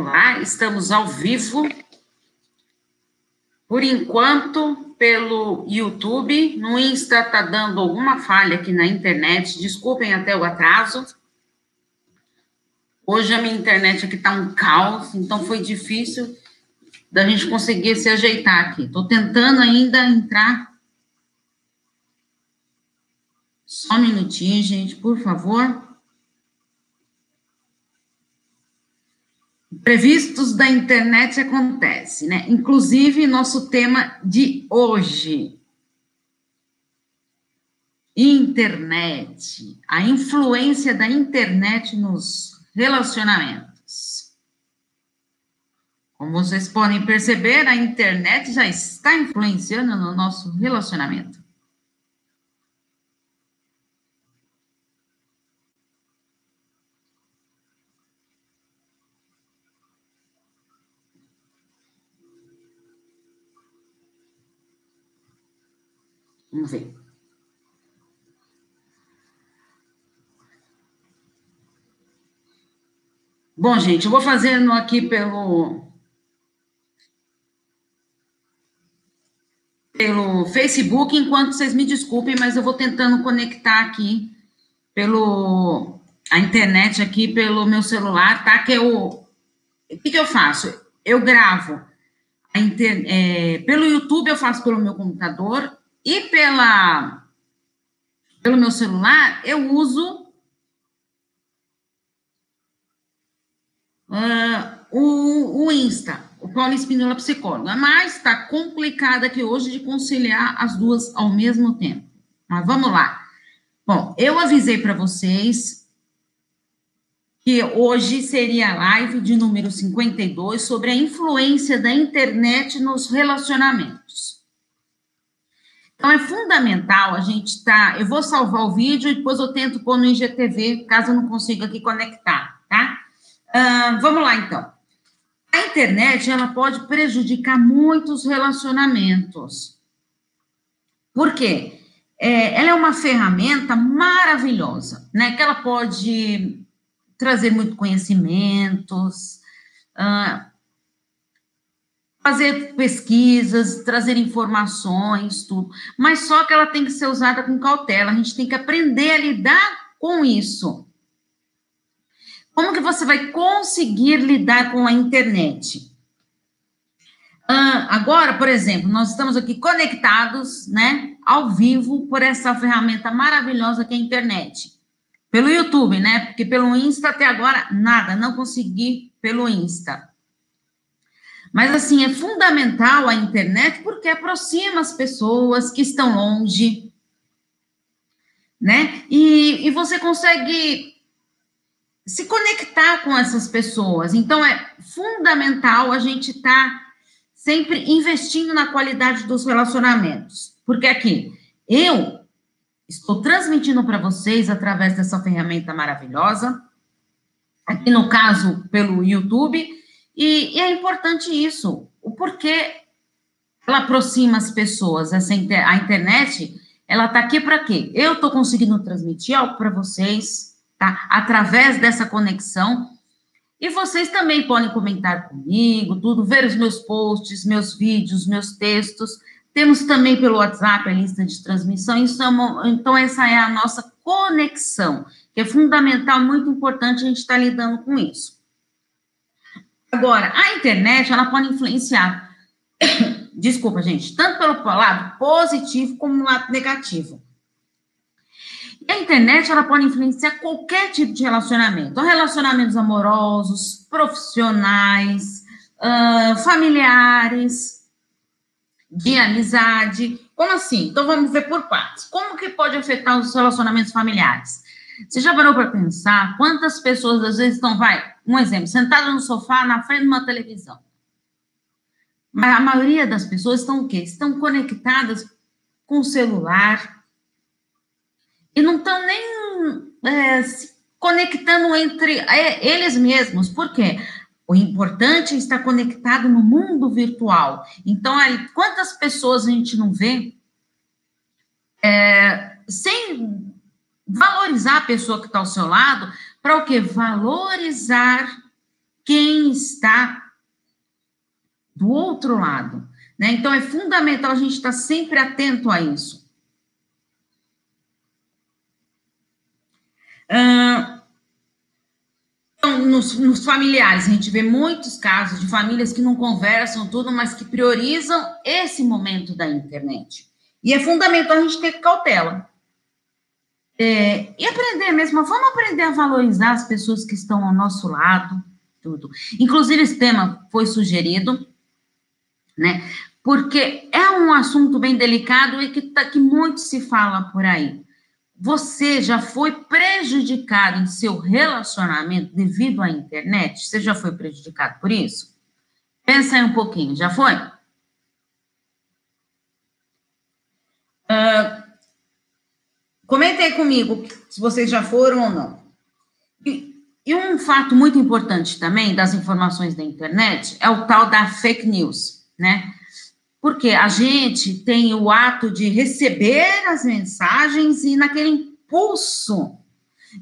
Olá, estamos ao vivo. Por enquanto, pelo YouTube, no Insta está dando alguma falha aqui na internet, desculpem até o atraso. Hoje a minha internet aqui está um caos, então foi difícil da gente conseguir se ajeitar aqui. Estou tentando ainda entrar. Só um minutinho, gente, por favor. Previstos da internet acontece, né? Inclusive, nosso tema de hoje. Internet. A influência da internet nos relacionamentos. Como vocês podem perceber, a internet já está influenciando no nosso relacionamento. Vamos ver. Bom, gente, eu vou fazendo aqui pelo pelo Facebook, enquanto vocês me desculpem, mas eu vou tentando conectar aqui pelo a internet aqui pelo meu celular, tá? Que eu o que, que eu faço? Eu gravo inter, é, pelo YouTube, eu faço pelo meu computador e pela, pelo meu celular, eu uso uh, o, o Insta, o Paulo Espínola Psicóloga, mas está complicado aqui hoje de conciliar as duas ao mesmo tempo. Mas vamos lá. Bom, eu avisei para vocês que hoje seria a live de número 52 sobre a influência da internet nos relacionamentos. Então, é fundamental a gente estar. Tá, eu vou salvar o vídeo e depois eu tento pôr no IGTV, caso eu não consiga aqui conectar, tá? Uh, vamos lá, então. A internet, ela pode prejudicar muitos relacionamentos. Por quê? É, ela é uma ferramenta maravilhosa, né? Que ela pode trazer muito conhecimentos, uh, fazer pesquisas, trazer informações, tudo. Mas só que ela tem que ser usada com cautela. A gente tem que aprender a lidar com isso. Como que você vai conseguir lidar com a internet? Ah, agora, por exemplo, nós estamos aqui conectados, né, ao vivo por essa ferramenta maravilhosa que é a internet. Pelo YouTube, né? Porque pelo Insta até agora nada, não consegui pelo Insta. Mas, assim, é fundamental a internet porque aproxima as pessoas que estão longe, né? E, e você consegue se conectar com essas pessoas. Então, é fundamental a gente estar tá sempre investindo na qualidade dos relacionamentos. Porque aqui, eu estou transmitindo para vocês através dessa ferramenta maravilhosa, aqui no caso, pelo YouTube e, e é importante isso, o porquê ela aproxima as pessoas, essa inter, a internet, ela está aqui para quê? Eu estou conseguindo transmitir algo para vocês, tá? Através dessa conexão, e vocês também podem comentar comigo, tudo, ver os meus posts, meus vídeos, meus textos. Temos também pelo WhatsApp a lista de transmissão, então, então essa é a nossa conexão, que é fundamental, muito importante a gente estar tá lidando com isso. Agora, a internet, ela pode influenciar, desculpa, gente, tanto pelo lado positivo como no lado negativo. E a internet, ela pode influenciar qualquer tipo de relacionamento, relacionamentos amorosos, profissionais, uh, familiares, de amizade. Como assim? Então, vamos ver por partes. Como que pode afetar os relacionamentos familiares? Você já parou para pensar quantas pessoas às vezes estão, vai, um exemplo, sentadas no sofá na frente de uma televisão. Mas a maioria das pessoas estão o quê? Estão conectadas com o celular e não estão nem é, se conectando entre é, eles mesmos. Por quê? O importante é estar conectado no mundo virtual. Então, quantas pessoas a gente não vê é, sem valorizar a pessoa que está ao seu lado, para o quê? Valorizar quem está do outro lado. Né? Então, é fundamental a gente estar sempre atento a isso. Então, nos, nos, familiares, a gente vê muitos casos de famílias que não conversam tudo, mas que priorizam esse momento da internet. E é fundamental a gente ter cautela. É, e aprender mesmo, vamos aprender a valorizar as pessoas que estão ao nosso lado, tudo. Inclusive, esse tema foi sugerido, né? Porque é um assunto bem delicado e que, tá, que muito se fala por aí. Você já foi prejudicado em seu relacionamento devido à internet? Você já foi prejudicado por isso? Pensa aí um pouquinho, já foi? Uh, comentem aí comigo se vocês já foram ou não. E, e um fato muito importante também das informações da internet é o tal da fake news, né? Porque a gente tem o ato de receber as mensagens e naquele impulso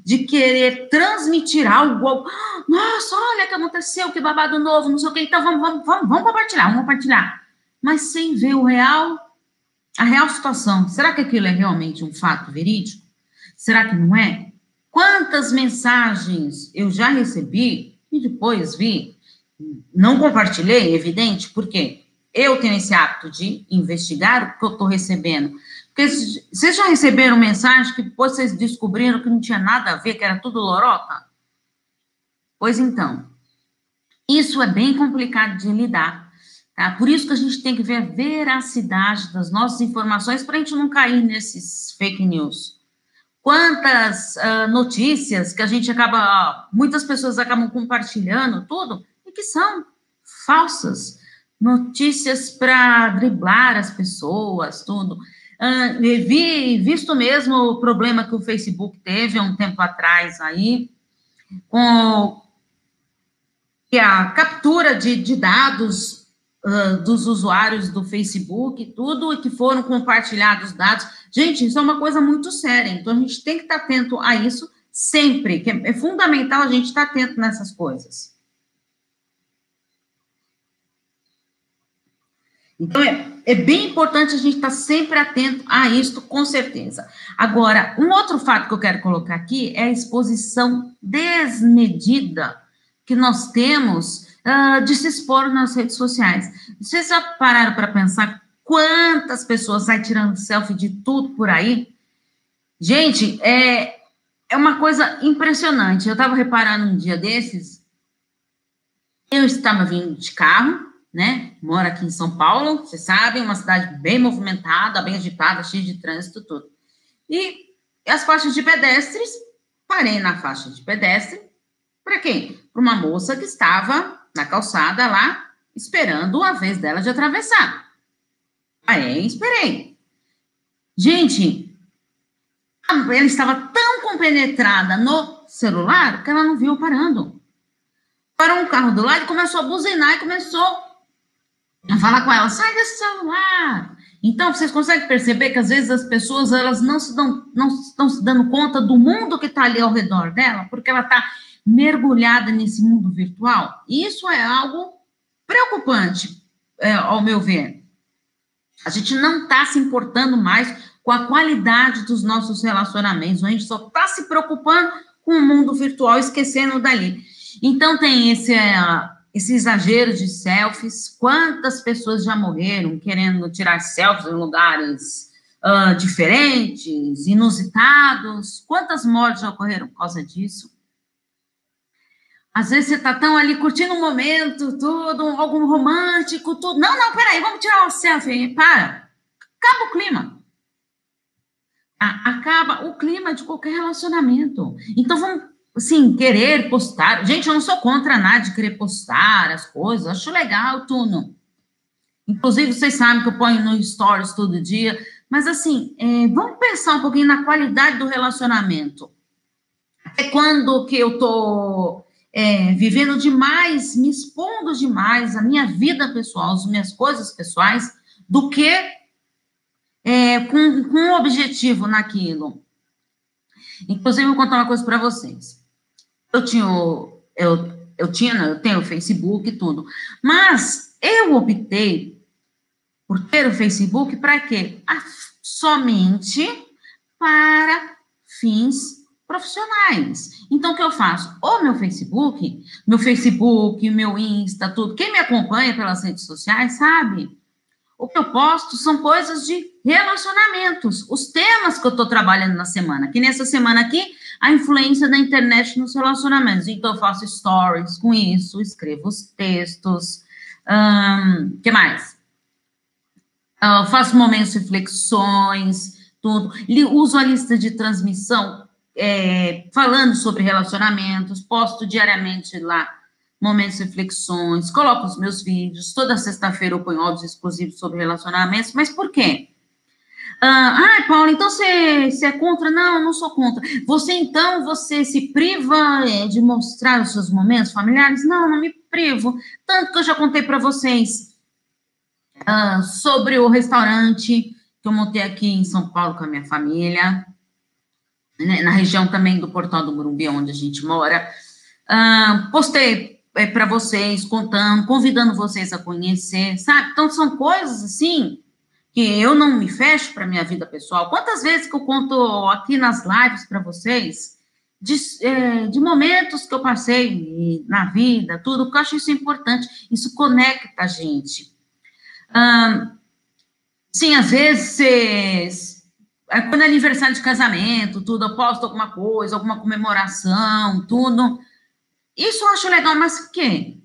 de querer transmitir algo, nossa, olha o que aconteceu, que babado novo, não sei o que, então vamos, vamos, vamos, vamos compartilhar, vamos compartilhar. Mas sem ver o real, a real situação. Será que aquilo é realmente um fato verídico? Será que não é? Quantas mensagens eu já recebi e depois vi, não compartilhei, evidente, por quê? eu tenho esse hábito de investigar o que eu estou recebendo. Porque vocês já receberam mensagem que depois vocês descobriram que não tinha nada a ver, que era tudo lorota? Pois então, isso é bem complicado de lidar. Tá? Por isso que a gente tem que ver a veracidade das nossas informações para a gente não cair nesses fake news. Quantas uh, notícias que a gente acaba, muitas pessoas acabam compartilhando tudo e que são falsas notícias para driblar as pessoas, tudo. Uh, vi, visto mesmo o problema que o Facebook teve há um tempo atrás aí, com a captura de, de dados dos usuários do Facebook, tudo, que foram compartilhados dados. Gente, isso é uma coisa muito séria, então a gente tem que estar atento a isso sempre, que é, é fundamental a gente estar atento nessas coisas. Então, é, é bem importante a gente estar sempre atento a isso, com certeza. Agora, um outro fato que eu quero colocar aqui é a exposição desmedida que nós temos uh, de se expor nas redes sociais. Vocês já pararam para pensar quantas pessoas saem tirando selfie de tudo por aí? Gente, é, é uma coisa impressionante. Eu estava reparando um dia desses, eu estava vindo de carro, né? Moro aqui em São Paulo, vocês sabem, uma cidade bem movimentada, bem agitada, cheia de trânsito, tudo. E as faixas de pedestres, parei na faixa de pedestre, para quem? Para uma moça que estava na calçada lá, esperando a vez dela de atravessar. Aí, esperei. Gente, ela estava tão compenetrada no celular que ela não viu parando. Parou um carro do lado e começou a buzinar e começou Fala com ela, sai desse celular. Então, vocês conseguem perceber que às vezes as pessoas elas não se dão, não estão se dando conta do mundo que está ali ao redor dela, porque ela está mergulhada nesse mundo virtual. Isso é algo preocupante, é, ao meu ver. A gente não está se importando mais com a qualidade dos nossos relacionamentos, a gente só está se preocupando com o mundo virtual, esquecendo dali. Então, tem esse. Uh, esse exagero de selfies. Quantas pessoas já morreram querendo tirar selfies em lugares uh, diferentes, inusitados? Quantas mortes já ocorreram por causa disso? Às vezes você está tão ali curtindo um momento, tudo, algum romântico, tudo. Não, não, peraí, vamos tirar uma selfie. Para. Acaba o clima. Acaba o clima de qualquer relacionamento. Então vamos assim, querer postar. Gente, eu não sou contra nada de querer postar as coisas, acho legal, tudo. Inclusive, vocês sabem que eu ponho no stories todo dia, mas assim, é, vamos pensar um pouquinho na qualidade do relacionamento. É quando que eu tô é, vivendo demais, me expondo demais a minha vida pessoal, as minhas coisas pessoais, do que é, com, com um objetivo naquilo. Inclusive, vou contar uma coisa para vocês eu tinha. Eu, Eu tinha, eu tenho o Facebook e tudo. Mas eu optei por ter o Facebook para quê? Somente para fins profissionais. Então, o que eu faço? O meu Facebook, meu Facebook, meu Insta, tudo. Quem me acompanha pelas redes sociais sabe. O que eu posto são coisas de relacionamentos, os temas que eu estou trabalhando na semana. Que nessa semana aqui, a influência da internet nos relacionamentos. Então, eu faço stories com isso, escrevo os textos. O um, que mais? Uh, faço momentos reflexões, tudo. Uso a lista de transmissão é, falando sobre relacionamentos, posto diariamente lá momentos de reflexões, coloco os meus vídeos, toda sexta-feira eu ponho áudios exclusivos sobre relacionamentos, mas por quê? Ah, ah Paula, então você, você é contra? Não, não sou contra. Você, então, você se priva é, de mostrar os seus momentos familiares? Não, não me privo. Tanto que eu já contei para vocês ah, sobre o restaurante que eu montei aqui em São Paulo com a minha família, né, na região também do Portal do Morumbi, onde a gente mora. Postei é, para vocês, contando, convidando vocês a conhecer, sabe? Então, são coisas assim que eu não me fecho para minha vida pessoal. Quantas vezes que eu conto aqui nas lives para vocês de, é, de, momentos que eu passei na vida, tudo, porque eu acho isso importante, isso conecta a gente. Sim, às vezes, quando é aniversário de casamento, tudo, eu posto alguma coisa, alguma comemoração, tudo. Isso eu acho legal, mas o quê?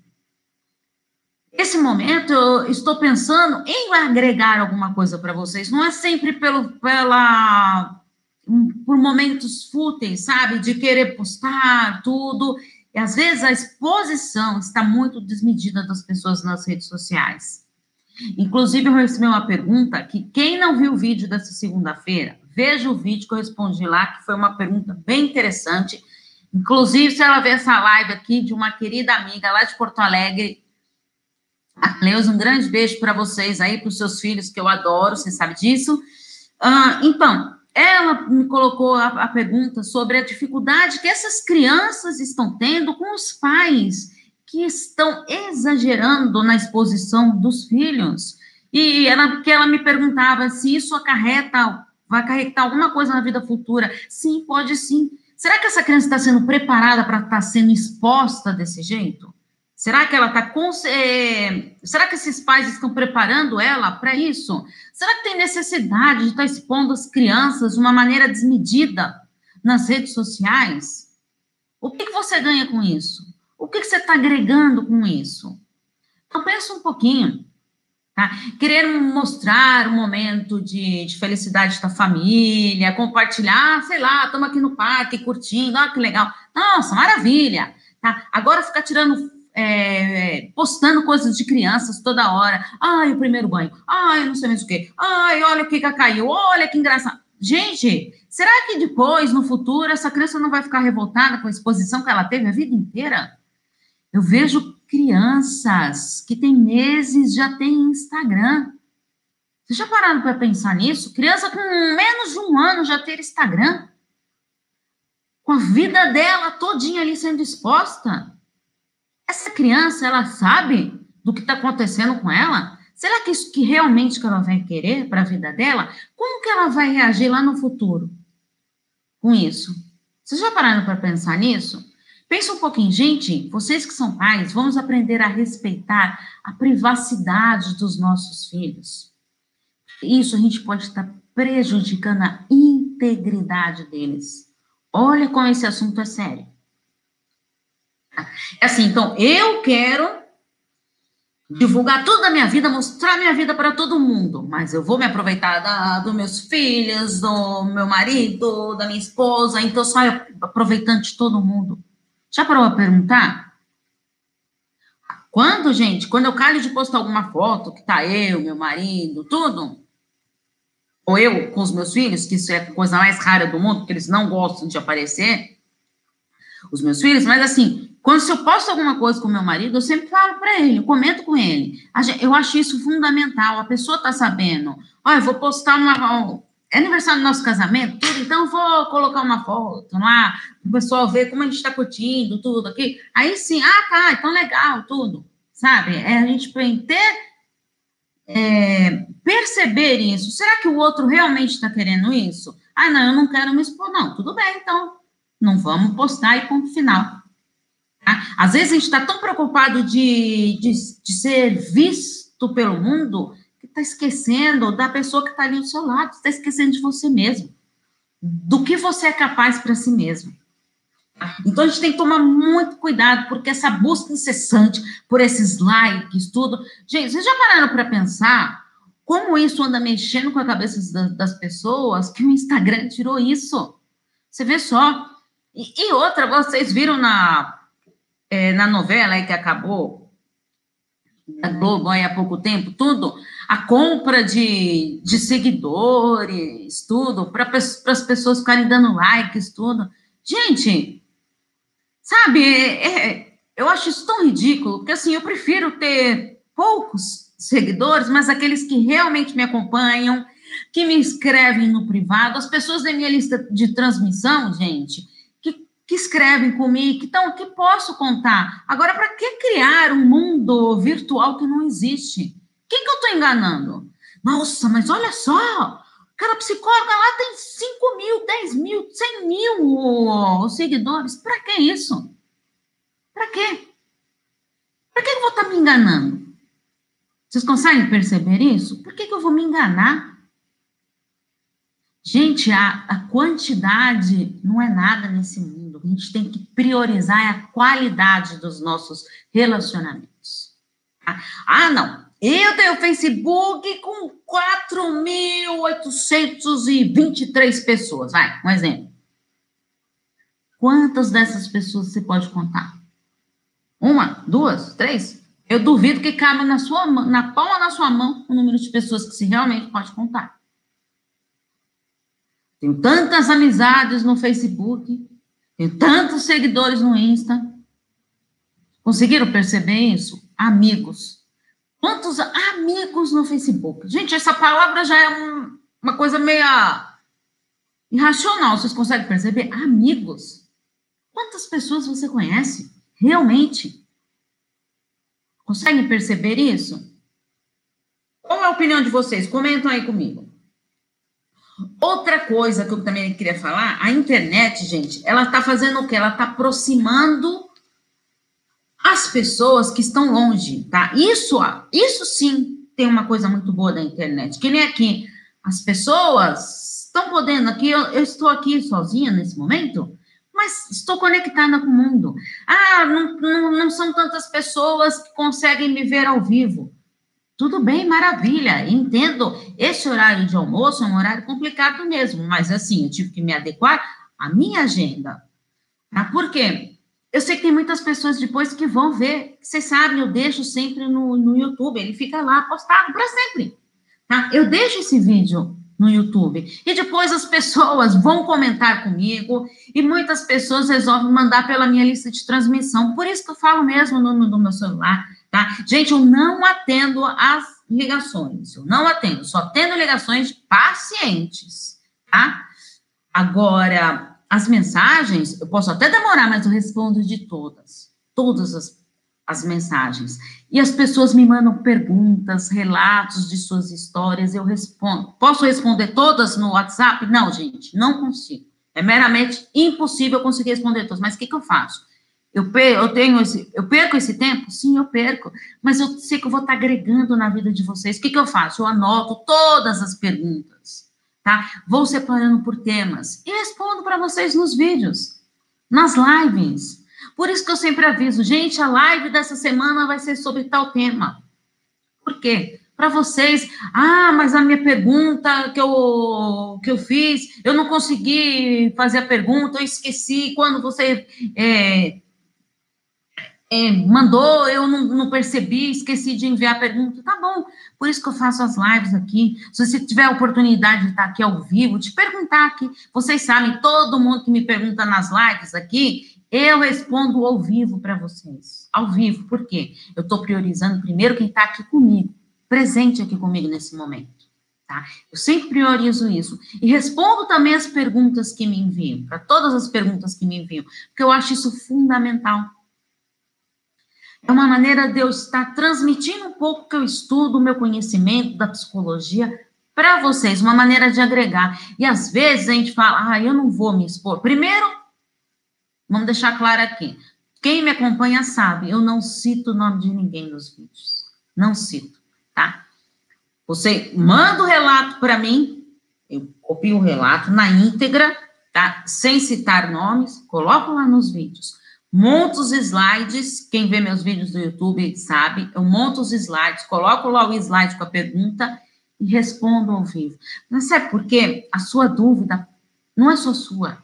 Esse momento eu estou pensando em agregar alguma coisa para vocês. Não é sempre pelo, pela, por momentos fúteis, sabe? De querer postar tudo. E às vezes a exposição está muito desmedida das pessoas nas redes sociais. Inclusive, eu recebi uma pergunta que quem não viu o vídeo dessa segunda-feira, veja o vídeo que eu respondi lá, que foi uma pergunta bem interessante Inclusive, se ela ver essa live aqui de uma querida amiga lá de Porto Alegre, a Cleusa, um grande beijo para vocês aí, para os seus filhos, que eu adoro, você sabe disso. Uh, então, ela me colocou a, a, pergunta sobre a dificuldade que essas crianças estão tendo com os pais que estão exagerando na exposição dos filhos. E ela, que ela me perguntava se isso acarreta, vai acarretar alguma coisa na vida futura. Sim, pode sim. Será que essa criança está sendo preparada para estar tá sendo exposta desse jeito? Será que ela está com. É... Será que esses pais estão preparando ela para isso? Será que tem necessidade de estar tá expondo as crianças de uma maneira desmedida nas redes sociais? O que, que você ganha com isso? O que, que você está agregando com isso? Então, pensa um pouquinho. Tá? Querer mostrar um momento de, de, felicidade da família, compartilhar, sei lá, estamos aqui no parque curtindo, olha que legal. Nossa, maravilha! Tá? Agora ficar tirando, é, postando coisas de crianças toda hora. Ai, o primeiro banho. Ai, não sei mais o quê. Ai, olha o que caiu. Olha que engraçado. Gente, será que depois, no futuro, essa criança não vai ficar revoltada com a exposição que ela teve a vida inteira? Eu vejo crianças que têm meses já têm Instagram. Vocês já pararam para pensar nisso? Criança com menos de um ano já ter Instagram? Com a vida dela todinha ali sendo exposta? Essa criança, ela sabe do que está acontecendo com ela? Será que isso que realmente que ela vai querer para a vida dela? Como que ela vai reagir lá no futuro com isso? Vocês já pararam para pensar nisso? Pensa um pouquinho, gente, vocês que são pais, vamos aprender a respeitar a privacidade dos nossos filhos. Isso a gente pode estar prejudicando a integridade deles. Olha como esse assunto é sério. É assim, então, eu quero divulgar toda a minha vida, mostrar minha vida para todo mundo, mas eu vou me aproveitar da, dos meus filhos, do meu marido, da minha esposa, então só aproveitando de todo mundo. Já parou a perguntar? Quando, gente, quando eu calho de postar alguma foto, que tá eu, meu marido, tudo, ou eu com os meus filhos, que isso é a coisa mais rara do mundo, porque eles não gostam de aparecer, os meus filhos, mas assim, quando eu posto alguma coisa com meu marido, eu sempre falo para ele, eu comento com ele. Eu acho isso fundamental, a pessoa tá sabendo. Ó, eu vou postar uma, é aniversário do nosso casamento, tudo, então vou colocar uma foto lá, o pessoal ver como a gente está curtindo tudo aqui. Aí sim, ah, tá, então legal, tudo, sabe? É a gente ter, é, perceber isso. Será que o outro realmente está querendo isso? Ah, não, eu não quero me expor, não. Tudo bem, então, não vamos postar e ponto final. Tá? Às vezes a gente está tão preocupado de, de, de ser visto pelo mundo está esquecendo da pessoa que está ali ao seu lado, está esquecendo de você mesmo, do que você é capaz para si mesmo. Então a gente tem que tomar muito cuidado, porque essa busca incessante por esses likes, tudo. Gente, vocês já pararam para pensar como isso anda mexendo com a cabeça das pessoas, que o Instagram tirou isso? Você vê só. E, e outra, vocês viram na, é, na novela aí que acabou, da Globo aí há pouco tempo, tudo, a compra de, de seguidores, tudo, para as pessoas ficarem dando likes, tudo. Gente, sabe, é, é, eu acho isso tão ridículo, porque assim, eu prefiro ter poucos seguidores, mas aqueles que realmente me acompanham, que me escrevem no privado, as pessoas da minha lista de transmissão, gente, que, escrevem comigo, que, tão, que posso contar. Agora, para que criar um mundo virtual que não existe? Quem que eu estou enganando? Nossa, mas olha só, cada psicóloga lá tem 5 mil, 10 mil, 100 mil seguidores. Para que isso? Para quê? Para que eu vou estar tá me enganando? Vocês conseguem perceber isso? Por que, que eu vou me enganar? Gente, a, a quantidade não é nada nesse mundo. A gente tem que priorizar a qualidade dos nossos relacionamentos. Tá? Ah, não. Eu tenho Facebook com 4.823 pessoas. Vai, um exemplo. Quantas dessas pessoas você pode contar? Uma, duas, três? Eu duvido que cabe na sua na palma da sua mão o número de pessoas que se realmente pode contar. Tenho tantas amizades no Facebook, tenho tantos seguidores no Insta. Conseguiram perceber isso? Amigos. Quantos amigos no Facebook? Gente, essa palavra já é um, uma coisa meio irracional. Vocês conseguem perceber? Amigos. Quantas pessoas você conhece? Realmente? Conseguem perceber isso? Qual é a opinião de vocês? Comentam aí comigo. Outra coisa que eu também queria falar, a internet, gente, ela está fazendo o quê? Ela está aproximando as pessoas que estão longe, tá? Isso, isso sim tem uma coisa muito boa da internet, que nem aqui, as pessoas estão podendo aqui, eu, eu estou aqui sozinha nesse momento, mas estou conectada com o mundo. Ah, não, não, não são tantas pessoas que conseguem me ver ao vivo. Tudo bem, maravilha, entendo. Esse horário de almoço é um horário complicado mesmo, mas assim, eu tive que me adequar à minha agenda. Tá? Por quê? Eu sei que tem muitas pessoas depois que vão ver. Vocês sabem, eu deixo sempre no, no YouTube, ele fica lá postado para sempre. Tá? Eu deixo esse vídeo no YouTube. E depois as pessoas vão comentar comigo e muitas pessoas resolvem mandar pela minha lista de transmissão. Por isso que eu falo mesmo no, no, no meu celular, tá? Gente, eu não atendo as ligações. Eu não atendo, só atendo ligações de pacientes, tá? Agora, as mensagens, eu posso até demorar, mas eu respondo de todas. Todas as, as mensagens. E as pessoas me mandam perguntas, relatos de suas histórias, eu respondo. Posso responder todas no WhatsApp? Não, gente, não consigo. É meramente impossível conseguir responder todas. Mas o que, que eu faço? Eu, eu tenho esse, eu perco esse tempo? Sim, eu perco. Mas eu sei que eu vou estar agregando na vida de vocês. O que, que eu faço? Eu anoto todas as perguntas tá? Vou separando por temas e respondo para vocês nos vídeos, nas lives. Por isso que eu sempre aviso, gente, a live dessa semana vai ser sobre tal tema. Por quê? Para vocês, ah, mas a minha pergunta que eu, que eu fiz, eu não consegui fazer a pergunta, eu esqueci. Quando você é, é, mandou, eu não, não, percebi, esqueci de enviar a pergunta. Tá bom, por isso que eu faço as lives aqui. Se você tiver a oportunidade de estar aqui ao vivo, de perguntar aqui, vocês sabem, todo mundo que me pergunta nas lives aqui, eu respondo ao vivo para vocês. Ao vivo, por quê? Eu estou priorizando primeiro quem está aqui comigo, presente aqui comigo nesse momento. Tá? Eu sempre priorizo isso. E respondo também as perguntas que me enviam, para todas as perguntas que me enviam, porque eu acho isso fundamental. É uma maneira de eu estar transmitindo um pouco que eu estudo, o meu conhecimento da psicologia para vocês, uma maneira de agregar. E às vezes a gente fala, ah, eu não vou me expor. Primeiro, vamos deixar claro aqui. Quem me acompanha sabe, eu não cito o nome de ninguém nos vídeos. Não cito, tá? Você manda o relato para mim, eu copio o relato na íntegra, tá? Sem citar nomes, coloco lá nos vídeos. Monto os slides, quem vê meus vídeos do YouTube sabe, eu monto os slides, coloco lá o slide com a pergunta e respondo ao vivo. Mas sabe por quê? A sua dúvida não é só sua.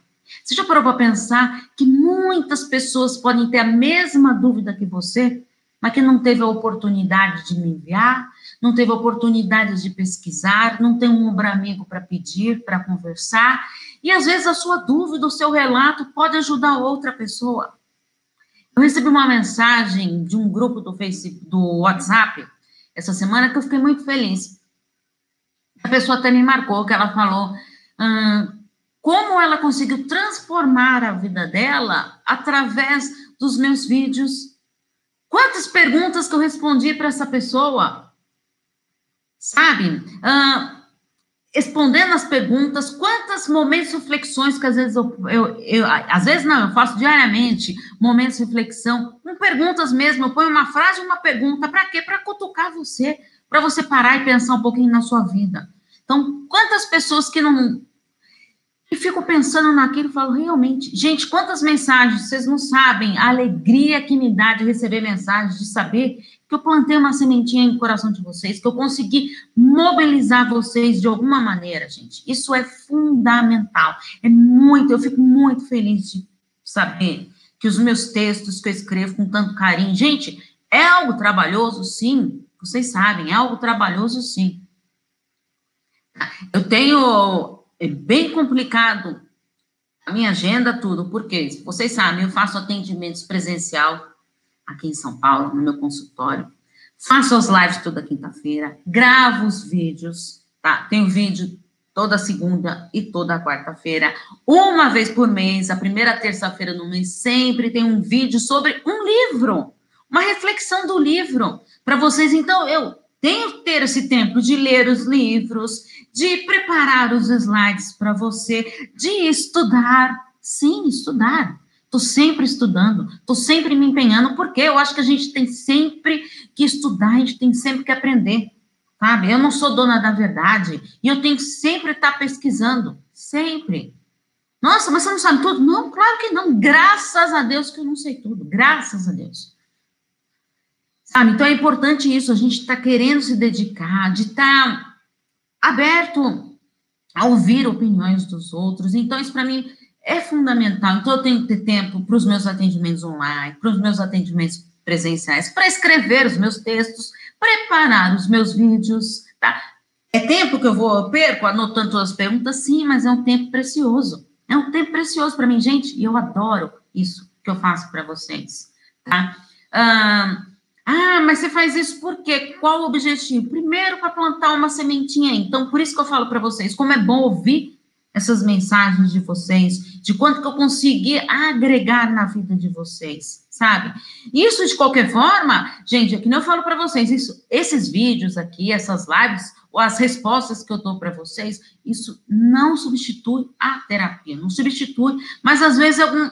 Você já parou para pensar que muitas pessoas podem ter a mesma dúvida que você, mas que não teve a oportunidade de me enviar, não teve a oportunidade de pesquisar, não tem um ombro amigo para pedir, para conversar, e às vezes a sua dúvida, o seu relato pode ajudar outra pessoa. Eu recebi uma mensagem de um grupo do Facebook, do WhatsApp essa semana que eu fiquei muito feliz. A pessoa até me marcou que ela falou hum, como ela conseguiu transformar a vida dela através dos meus vídeos. Quantas perguntas que eu respondi para essa pessoa? Sabe? Hum, respondendo as perguntas, quantos momentos reflexões que às vezes eu, eu, eu, às vezes não, eu faço diariamente momentos de reflexão, com perguntas mesmo, eu ponho uma frase e uma pergunta, para quê? Para cutucar você, para você parar e pensar um pouquinho na sua vida. Então, quantas pessoas que não e fico pensando naquilo e falo, realmente, gente, quantas mensagens, vocês não sabem a alegria que me dá de receber mensagens, de saber que eu plantei uma sementinha no coração de vocês, que eu consegui mobilizar vocês de alguma maneira, gente. Isso é fundamental. É muito, eu fico muito feliz de saber que os meus textos que eu escrevo com tanto carinho, gente, é algo trabalhoso, sim. Vocês sabem, é algo trabalhoso, sim. Eu tenho é bem complicado a minha agenda, tudo, porque vocês sabem, eu faço atendimentos presencial aqui em São Paulo, no meu consultório, faço as lives toda quinta-feira, gravo os vídeos, tá? Tenho vídeo toda segunda e toda quarta-feira, uma vez por mês, a primeira terça-feira no mês, sempre tem um vídeo sobre um livro, uma reflexão do livro para vocês. Então, eu tenho que ter esse tempo de ler os livros, de preparar os slides para você, de estudar. Sim, estudar. Estou sempre estudando, estou sempre me empenhando, porque eu acho que a gente tem sempre que estudar, a gente tem sempre que aprender, sabe? Eu não sou dona da verdade e eu tenho que sempre estar tá pesquisando, sempre. Nossa, mas você não sabe tudo? Não, claro que não. Graças a Deus que eu não sei tudo. Graças a Deus. Sabe? Então é importante isso, a gente está querendo se dedicar, de estar tá aberto a ouvir opiniões dos outros. Então, isso para mim é fundamental. Então, eu tenho que ter tempo para os meus atendimentos online, para os meus atendimentos presenciais, para escrever os meus textos, preparar os meus vídeos, tá? É tempo que eu vou, perco anotando as perguntas? Sim, mas é um tempo precioso. É um tempo precioso para mim, gente, e eu adoro isso que eu faço para vocês, tá? Ah, ah, mas você faz isso por quê? Qual o objetivo? Primeiro, para plantar uma sementinha. Então, por isso que eu falo para vocês, como é bom ouvir essas mensagens de vocês, de quanto que eu consegui agregar na vida de vocês, sabe? Isso, de qualquer forma, gente, é que eu falo para vocês, isso, esses vídeos aqui, essas lives, ou as respostas que eu dou para vocês, isso não substitui a terapia, não substitui, mas às vezes é, um,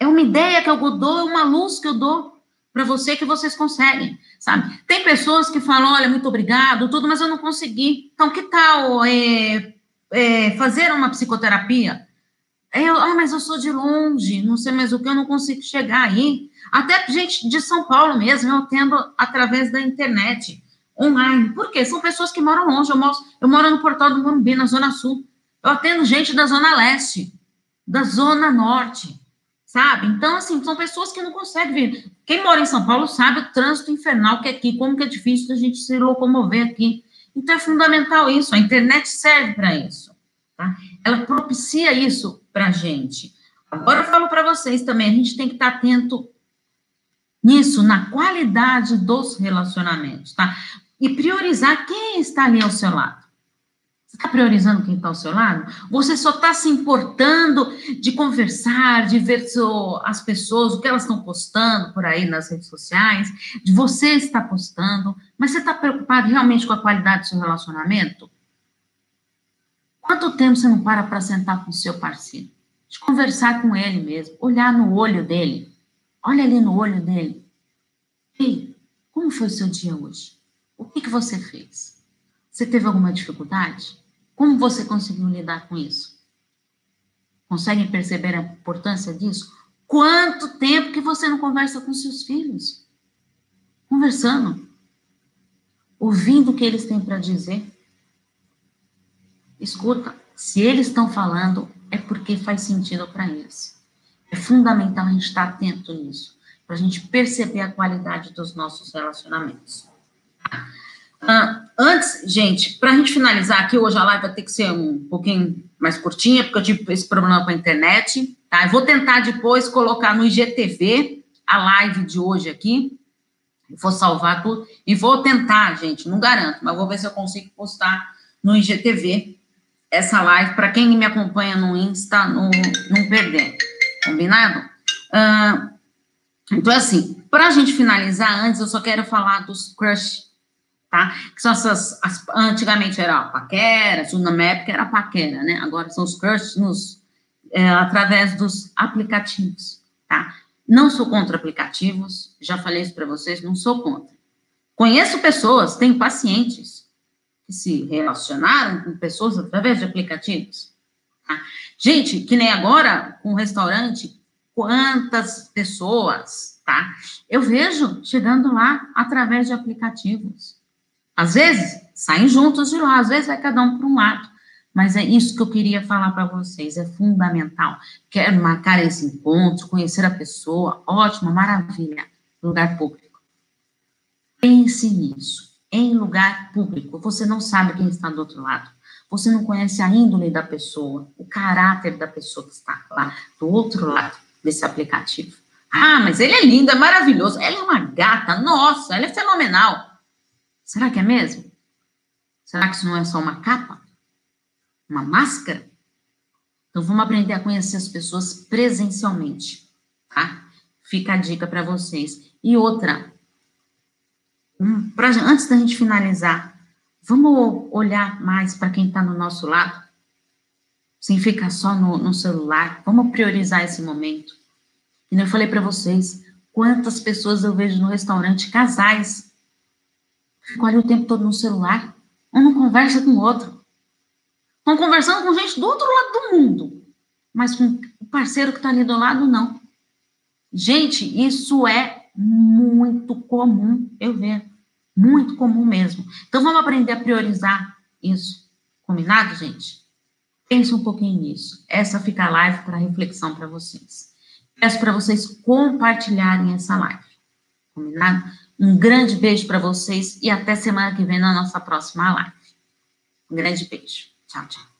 é uma ideia que eu dou, é uma luz que eu dou para você que vocês conseguem, sabe? Tem pessoas que falam, olha, muito obrigado, tudo, mas eu não consegui. Então, que tal é, é, fazer uma psicoterapia? Eu, ah, mas eu sou de longe, não sei mais o que, eu não consigo chegar aí. Até gente de São Paulo mesmo, eu atendo através da internet, online. Por quê? São pessoas que moram longe. Eu moro, eu moro no Portal do Morumbi, na Zona Sul. Eu atendo gente da Zona Leste, da Zona Norte sabe? Então, assim, são pessoas que não conseguem vir. Quem mora em São Paulo sabe o trânsito infernal que é aqui, como que é difícil a gente se locomover aqui. Então, é fundamental isso, a internet serve para isso, tá? Ela propicia isso para a gente. Agora, eu falo para vocês também, a gente tem que estar tá atento nisso, na qualidade dos relacionamentos, tá? E priorizar quem está ali ao seu lado. está priorizando quem está ao seu lado? Você só está se importando de conversar, de ver as pessoas, o que elas estão postando por aí nas redes sociais, de você estar postando, mas você está preocupado realmente com a qualidade do seu relacionamento? Quanto tempo você não para para sentar com o seu parceiro? De conversar com ele mesmo, olhar no olho dele. Olha ali no olho dele. Ei, como foi o seu dia hoje? O que, que você fez? Você teve alguma dificuldade? Como você conseguiu lidar com isso? Conseguem perceber a importância disso? Quanto tempo que você não conversa com seus filhos? Conversando, ouvindo o que eles têm para dizer. Escuta, se eles estão falando, é porque faz sentido para eles. É fundamental a gente estar atento nisso, para a gente perceber a qualidade dos nossos relacionamentos. Uh, antes, gente, para a gente finalizar aqui, hoje a live vai ter que ser um pouquinho mais curtinha, porque eu tive esse problema com a internet, tá? Eu vou tentar depois colocar no IGTV a live de hoje aqui, vou salvar tudo, e vou tentar, gente, não garanto, mas vou ver se eu consigo postar no IGTV essa live, para quem me acompanha no Insta, não, não perder, combinado? Então, assim, para a gente finalizar, antes eu só quero falar dos crush tá? Que são essas, as, antigamente era a paquera, na minha época era paquera, né? Agora são os crushes nos, é, através dos aplicativos, tá? Não sou contra aplicativos, já falei isso para vocês, não sou contra. Conheço pessoas, tenho pacientes que se relacionaram com pessoas através de aplicativos. Tá? Gente, que nem agora com o restaurante, quantas pessoas, tá? Eu vejo chegando lá através de aplicativos. Às vezes, saem juntos de lá, às vezes vai cada um para um lado. Mas é isso que eu queria falar para vocês, é fundamental. Quero marcar esse encontro, conhecer a pessoa, ótimo, maravilha, lugar público. Pense nisso, em lugar público. Você não sabe quem está do outro lado. Você não conhece a índole da pessoa, o caráter da pessoa que está lá, do outro lado desse aplicativo. Ah, mas ele é lindo, é maravilhoso. Ela é uma gata, nossa, ela é fenomenal. Será que é mesmo? Será que isso não é só uma capa? Uma máscara? Então vamos aprender a conhecer as pessoas presencialmente, tá? Fica a dica para vocês. E outra, um, pra, antes da gente finalizar, vamos olhar mais para quem está no nosso lado, sem ficar só no, no celular. Vamos priorizar esse momento. E eu falei para vocês, quantas pessoas eu vejo no restaurante, casais, ficam ali o tempo todo no celular, um não conversa com o outro. Estão conversando com gente do outro lado do mundo, mas com o parceiro que está ali do lado, não. Gente, isso é muito comum, eu ver. Muito comum mesmo. Então vamos aprender a priorizar isso. Combinado, gente? Pense um pouquinho nisso. Essa fica a live para reflexão para vocês. Peço para vocês compartilharem essa live. Combinado? Um grande beijo para vocês e até semana que vem na nossa próxima live. Um grande beijo. Tchau, tchau.